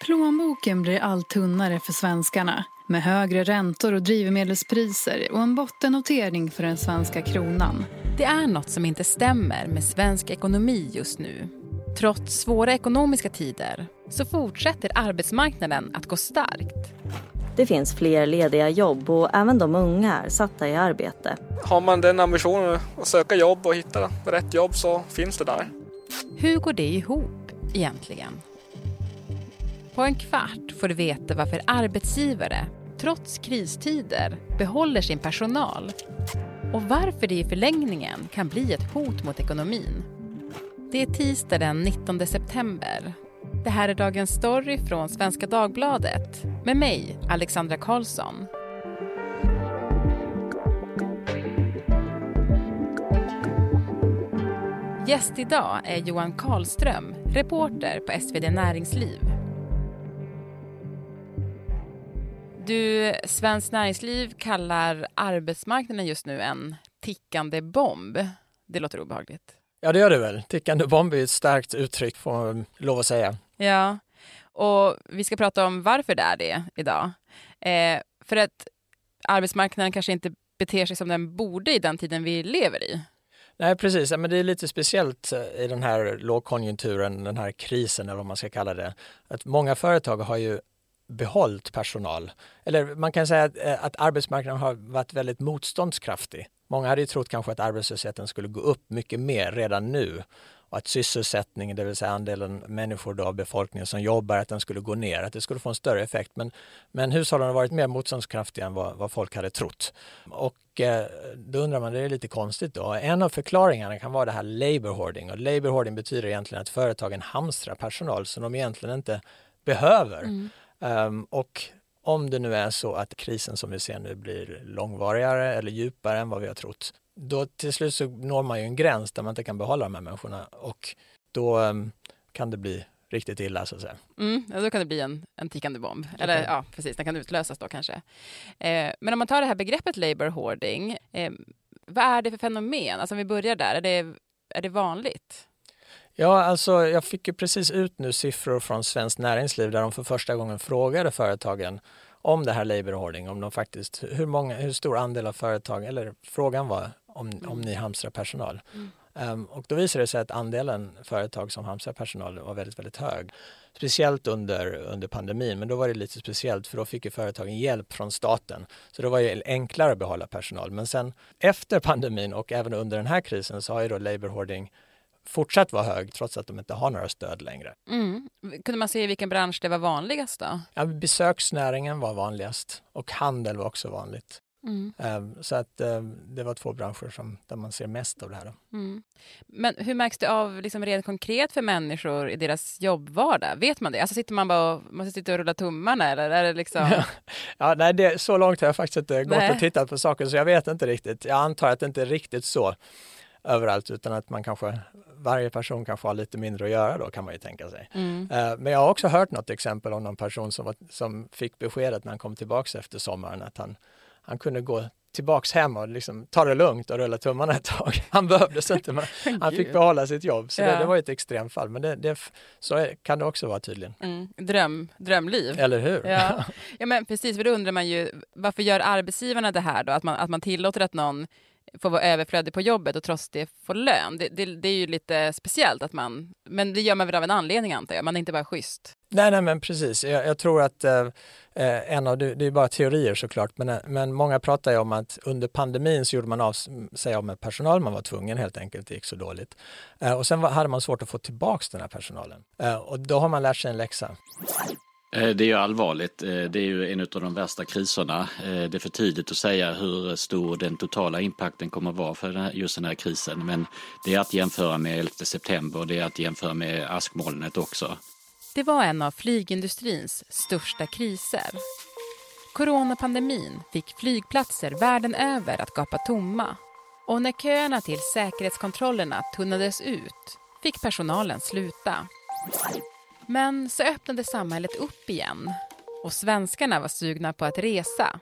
Plånboken blir allt tunnare för svenskarna med högre räntor och drivmedelspriser och en bottennotering för den svenska kronan. Det är något som inte stämmer med svensk ekonomi just nu. Trots svåra ekonomiska tider så fortsätter arbetsmarknaden att gå starkt. Det finns fler lediga jobb och även de unga är satta i arbete. Har man den ambitionen att söka jobb och hitta rätt jobb så finns det där. Hur går det ihop egentligen? På en kvart får du veta varför arbetsgivare, trots kristider, behåller sin personal och varför det i förlängningen kan bli ett hot mot ekonomin. Det är tisdag den 19 september. Det här är Dagens Story från Svenska Dagbladet med mig, Alexandra Karlsson. Gäst idag är Johan Karlström, reporter på SvD Näringsliv. Du, Svenskt Näringsliv kallar arbetsmarknaden just nu en tickande bomb. Det låter obehagligt. Ja, det gör det väl. Tickande bomb är ett starkt uttryck, får man lov att säga. Ja, och vi ska prata om varför det är det idag. Eh, för att arbetsmarknaden kanske inte beter sig som den borde i den tiden vi lever i. Nej, precis. men det är lite speciellt eh, i den här lågkonjunkturen, den här krisen eller vad man ska kalla det. Att många företag har ju behållit personal. Eller man kan säga att, eh, att arbetsmarknaden har varit väldigt motståndskraftig. Många hade ju trott kanske att arbetslösheten skulle gå upp mycket mer redan nu och att sysselsättningen, det vill säga andelen människor då av befolkningen som jobbar, att den skulle gå ner, att det skulle få en större effekt. Men, men hushållen har varit mer motståndskraftiga än vad, vad folk hade trott. Och eh, då undrar man, det är lite konstigt då. En av förklaringarna kan vara det här labor hoarding och labor hoarding betyder egentligen att företagen hamstrar personal som de egentligen inte behöver. Mm. Um, och om det nu är så att krisen som vi ser nu blir långvarigare eller djupare än vad vi har trott, då till slut så når man ju en gräns där man inte kan behålla de här människorna och då um, kan det bli riktigt illa så att säga. Mm, då kan det bli en, en tickande bomb. Eller ja, precis, den kan utlösas då kanske. Eh, men om man tar det här begreppet labor hoarding, eh, vad är det för fenomen? Alltså om vi börjar där, är det, är det vanligt? Ja, alltså jag fick ju precis ut nu siffror från Svenskt Näringsliv där de för första gången frågade företagen om det här labor hoarding, om de faktiskt, hur, många, hur stor andel av företag, eller frågan var om, mm. om ni hamstrar personal. Mm. Um, och då visade det sig att andelen företag som hamstrar personal var väldigt, väldigt hög. Speciellt under, under pandemin, men då var det lite speciellt för då fick ju företagen hjälp från staten. Så då var det enklare att behålla personal. Men sen efter pandemin och även under den här krisen så har ju då labor hoarding fortsatt vara hög trots att de inte har några stöd längre. Mm. Kunde man se i vilken bransch det var vanligast då? Ja, besöksnäringen var vanligast och handel var också vanligt. Mm. Ehm, så att ehm, det var två branscher som, där man ser mest av det här. Mm. Men hur märks det av liksom rent konkret för människor i deras jobbvardag? Vet man det? Alltså sitter man bara och, man sitter och rullar tummarna eller är det liksom? ja, nej, det, så långt har jag faktiskt inte gått nej. och tittat på saker så jag vet inte riktigt. Jag antar att det inte är riktigt så överallt utan att man kanske varje person kanske har lite mindre att göra då kan man ju tänka sig. Mm. Uh, men jag har också hört något exempel om någon person som, var, som fick beskedet när han kom tillbaks efter sommaren att han, han kunde gå tillbaks hem och liksom ta det lugnt och rulla tummarna ett tag. Han behövdes inte, men han fick behålla sitt jobb. Så ja. det, det, var ett extremfall, men det, det, så kan det också vara tydligen. Mm. Dröm, drömliv. Eller hur? Ja. ja, men precis, för då undrar man ju varför gör arbetsgivarna det här då? Att man, att man tillåter att någon får vara överflödig på jobbet och trots det få lön. Det, det, det, är ju lite speciellt att man, men det gör man väl av en anledning antar jag, man är inte bara schysst. Nej, nej men precis. Jag, jag tror att eh, eh en av, det, är bara teorier såklart, men, eh, men många pratar ju om att under pandemin så gjorde man av sig av med personal, man var tvungen helt enkelt, det gick så dåligt. Eh, och sen var, hade man svårt att få tillbaks den här personalen. Eh, och då har man lärt sig en läxa. Eh, det är ju allvarligt. Eh, det är ju en av de värsta kriserna. Eh, det är för tidigt att säga hur stor den totala impakten kommer att vara för just den här krisen. Men det är att jämföra med 11 september och det är att jämföra med askmolnet också. Det var en av flygindustrins största kriser. Coronapandemin fick flygplatser världen över att gapa tomma. Och när köerna till säkerhetskontrollerna tunnades ut fick personalen sluta. Men så öppnade samhället upp igen och svenskarna var sugna på att resa.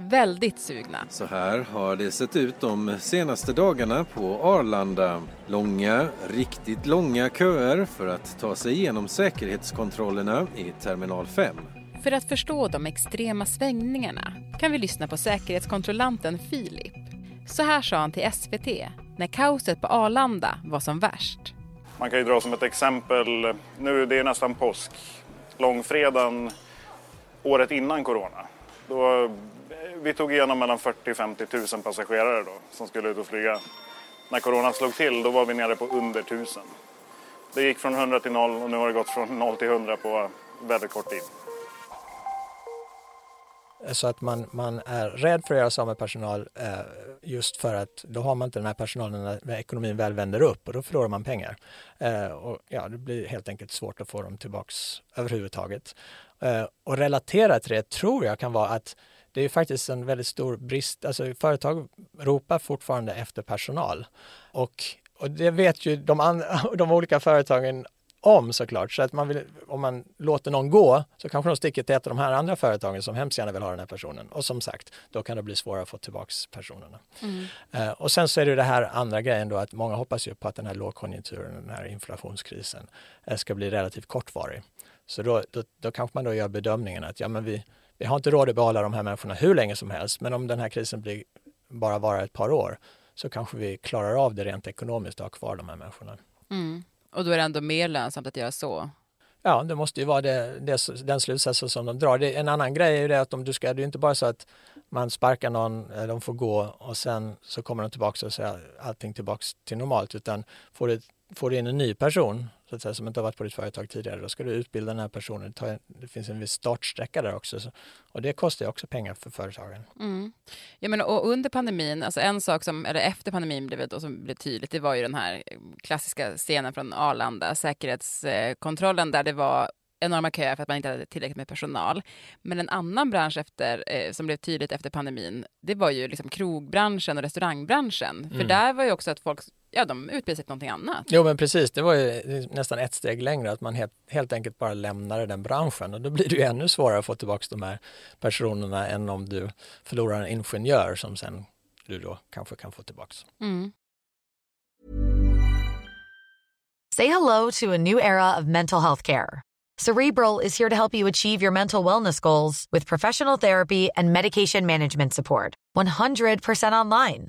väldigt sugna. Så här har det sett ut de senaste dagarna på Arlanda. Långa, riktigt långa köer för att ta sig igenom säkerhetskontrollerna i terminal 5. För att förstå de extrema svängningarna kan vi lyssna på säkerhetskontrollanten Filip. Så här sa han till SVT när kaoset på Arlanda var som värst. Man kan ju dra som ett exempel, nu det är nästan påsk, långfredagen året innan corona. Då, eh, vi tog igenom mellan 40 50 000 passagerare då, som skulle ut och flyga. När corona slog till då var vi nere på under 1000. Det gick från 100 till 0 och nu har det gått från 0 till 100 på väldigt kort tid. Så att man, man är rädd för att göra sig av med personal eh, just för att då har man inte den här personalen när ekonomin väl vänder upp och då förlorar man pengar. Eh, och ja, det blir helt enkelt svårt att få dem tillbaks överhuvudtaget. Eh, och relaterat till det tror jag kan vara att det är faktiskt en väldigt stor brist, alltså företag ropar fortfarande efter personal. Och, och det vet ju de, de olika företagen om såklart. Så att man vill, om man låter någon gå så kanske de sticker till ett av de här andra företagen som hemskt gärna vill ha den här personen. Och som sagt, då kan det bli svårare att få tillbaks personerna. Mm. Uh, och sen så är det det här andra grejen då att många hoppas ju på att den här lågkonjunkturen, den här inflationskrisen uh, ska bli relativt kortvarig. Så då, då, då kanske man då gör bedömningen att ja, men vi, vi har inte råd att behålla de här människorna hur länge som helst, men om den här krisen blir, bara varar ett par år så kanske vi klarar av det rent ekonomiskt och ha kvar de här människorna. Mm. Och då är det ändå mer lönsamt att göra så? Ja, det måste ju vara det, det, den slutsatsen som de drar. Det, en annan grej är ju det att om du ska, det är inte bara så att man sparkar någon, eh, de får gå och sen så kommer de tillbaka och säger allting tillbaks till normalt, utan får du, får du in en ny person så att säga, som inte har varit på ditt företag tidigare, då ska du utbilda den här personen. Det finns en viss startsträcka där också. Så, och det kostar också pengar för företagen. Mm. Ja, men, och under pandemin, alltså en sak som, eller efter pandemin blev, och som blev tydligt, det var ju den här klassiska scenen från Arlanda, säkerhetskontrollen där det var enorma köer för att man inte hade tillräckligt med personal. Men en annan bransch efter, eh, som blev tydligt efter pandemin, det var ju liksom krogbranschen och restaurangbranschen. För mm. där var ju också att folk ja, de utbildade sig till någonting annat. Jo, men precis. Det var ju nästan ett steg längre, att man helt, helt enkelt bara lämnade den branschen. Och då blir det ju ännu svårare att få tillbaka de här personerna än om du förlorar en ingenjör som sen du då kanske kan få tillbaka. Mm. Say hello to a new era of mental health care. Cerebral is here to help you achieve your mental wellness goals with professional therapy and medication management support. 100% online.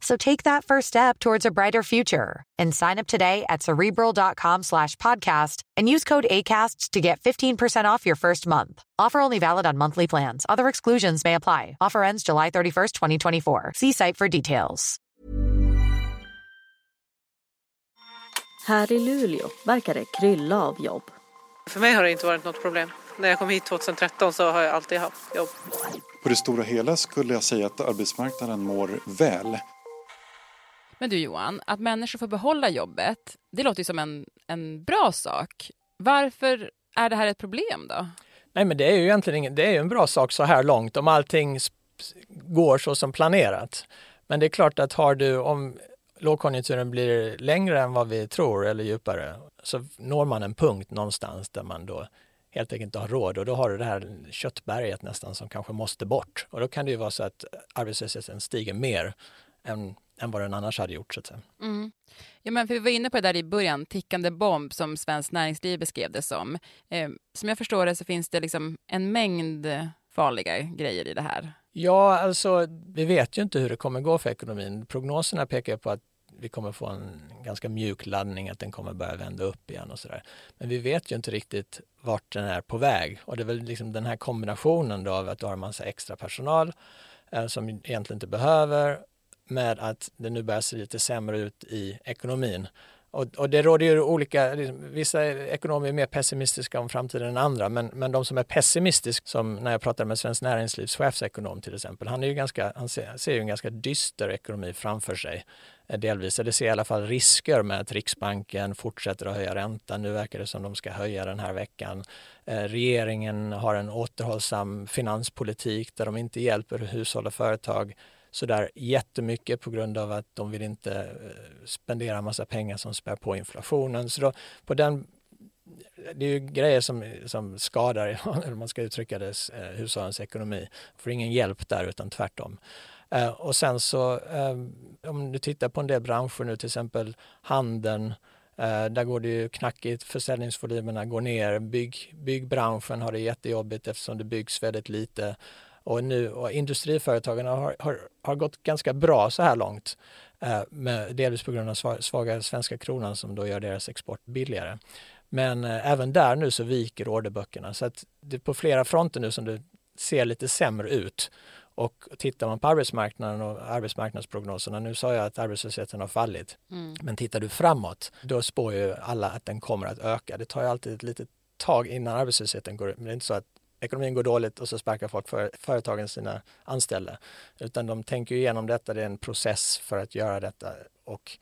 So take that first step towards a brighter future and sign up today at cerebral.com slash podcast and use code ACasts to get 15% off your first month. Offer only valid on monthly plans. Other exclusions may apply. Offer ends July 31st, 2024. See site for details. Här i Luleå verkar det krylla av jobb. För mig har det inte varit något problem. När jag kom hit 2013 så har jag alltid haft jobb. På det stora hela skulle jag säga att arbetsmarknaden mår väl. Men du Johan, att människor får behålla jobbet, det låter ju som en, en bra sak. Varför är det här ett problem då? Nej, men det är ju egentligen ingen, det är en bra sak så här långt om allting går så som planerat. Men det är klart att har du, om lågkonjunkturen blir längre än vad vi tror eller djupare, så når man en punkt någonstans där man då helt enkelt inte har råd och då har du det här köttberget nästan som kanske måste bort. Och då kan det ju vara så att arbetslösheten stiger mer än än vad den annars hade gjort. Så att säga. Mm. Ja, men för vi var inne på det där i början, tickande bomb som Svenskt Näringsliv beskrev det som. Eh, som jag förstår det så finns det liksom en mängd farliga grejer i det här. Ja, alltså vi vet ju inte hur det kommer gå för ekonomin. Prognoserna pekar på att vi kommer få en ganska mjuk laddning, att den kommer börja vända upp igen och sådär. Men vi vet ju inte riktigt vart den är på väg och det är väl liksom den här kombinationen då av att du har en massa extra personal eh, som egentligen inte behöver med att det nu börjar se lite sämre ut i ekonomin. Och, och, det råder ju olika, liksom, vissa ekonomer är mer pessimistiska om framtiden än andra men, men de som är pessimistiska, som när jag pratade med Svenskt Näringslivs chefsekonom till exempel, han, är ju ganska, han ser, ser ju en ganska dyster ekonomi framför sig eh, delvis. Eller ser i alla fall risker med att Riksbanken fortsätter att höja räntan. Nu verkar det som de ska höja den här veckan. Eh, regeringen har en återhållsam finanspolitik där de inte hjälper hushåll och företag sådär jättemycket på grund av att de vill inte eh, spendera massa pengar som spär på inflationen. Så då, på den, det är ju grejer som, som skadar, eller man ska uttrycka det, eh, hushållens ekonomi. Får ingen hjälp där utan tvärtom. Eh, och sen så ehm, om du tittar på en del branscher nu, till exempel handeln, eh, där går det ju knackigt, försäljningsvolymerna går ner. Bygg, byggbranschen har det jättejobbigt eftersom det byggs väldigt lite. Och nu och industriföretagen har, har, har gått ganska bra så här långt. Eh, med, delvis på grund av svaga svenska kronan som då gör deras export billigare. Men eh, även där nu så viker orderböckerna så att det på flera fronter nu som det ser lite sämre ut. Och tittar man på arbetsmarknaden och arbetsmarknadsprognoserna, nu sa jag att arbetslösheten har fallit, mm. men tittar du framåt, då spår ju alla att den kommer att öka. Det tar ju alltid ett litet tag innan arbetslösheten går upp, men det är inte så att ekonomin går dåligt och så sparkar folk för, företagen sina anställda. Utan de tänker igenom detta, det är en process för att göra detta. Och,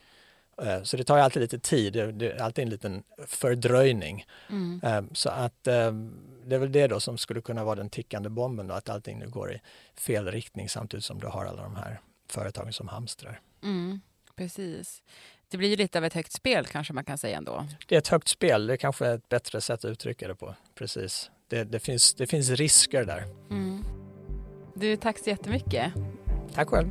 eh, så det tar alltid lite tid, det är alltid en liten fördröjning. Mm. Eh, så att eh, det är väl det då som skulle kunna vara den tickande bomben, då, att allting nu går i fel riktning samtidigt som du har alla de här företagen som hamstrar. Mm, precis. Det blir lite av ett högt spel kanske man kan säga ändå. Det är ett högt spel, det är kanske ett bättre sätt att uttrycka det på. Precis det, det, finns, det finns risker där. Mm. Du, tack så jättemycket. Tack själv.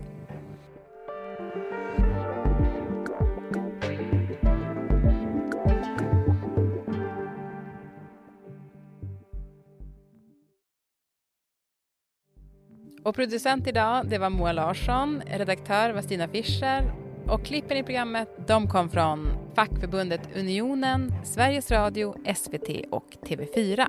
Och producent idag, det var Moa Larsson, redaktör var Stina Fischer och klippen i programmet de kom från fackförbundet Unionen, Sveriges Radio, SVT och TV4.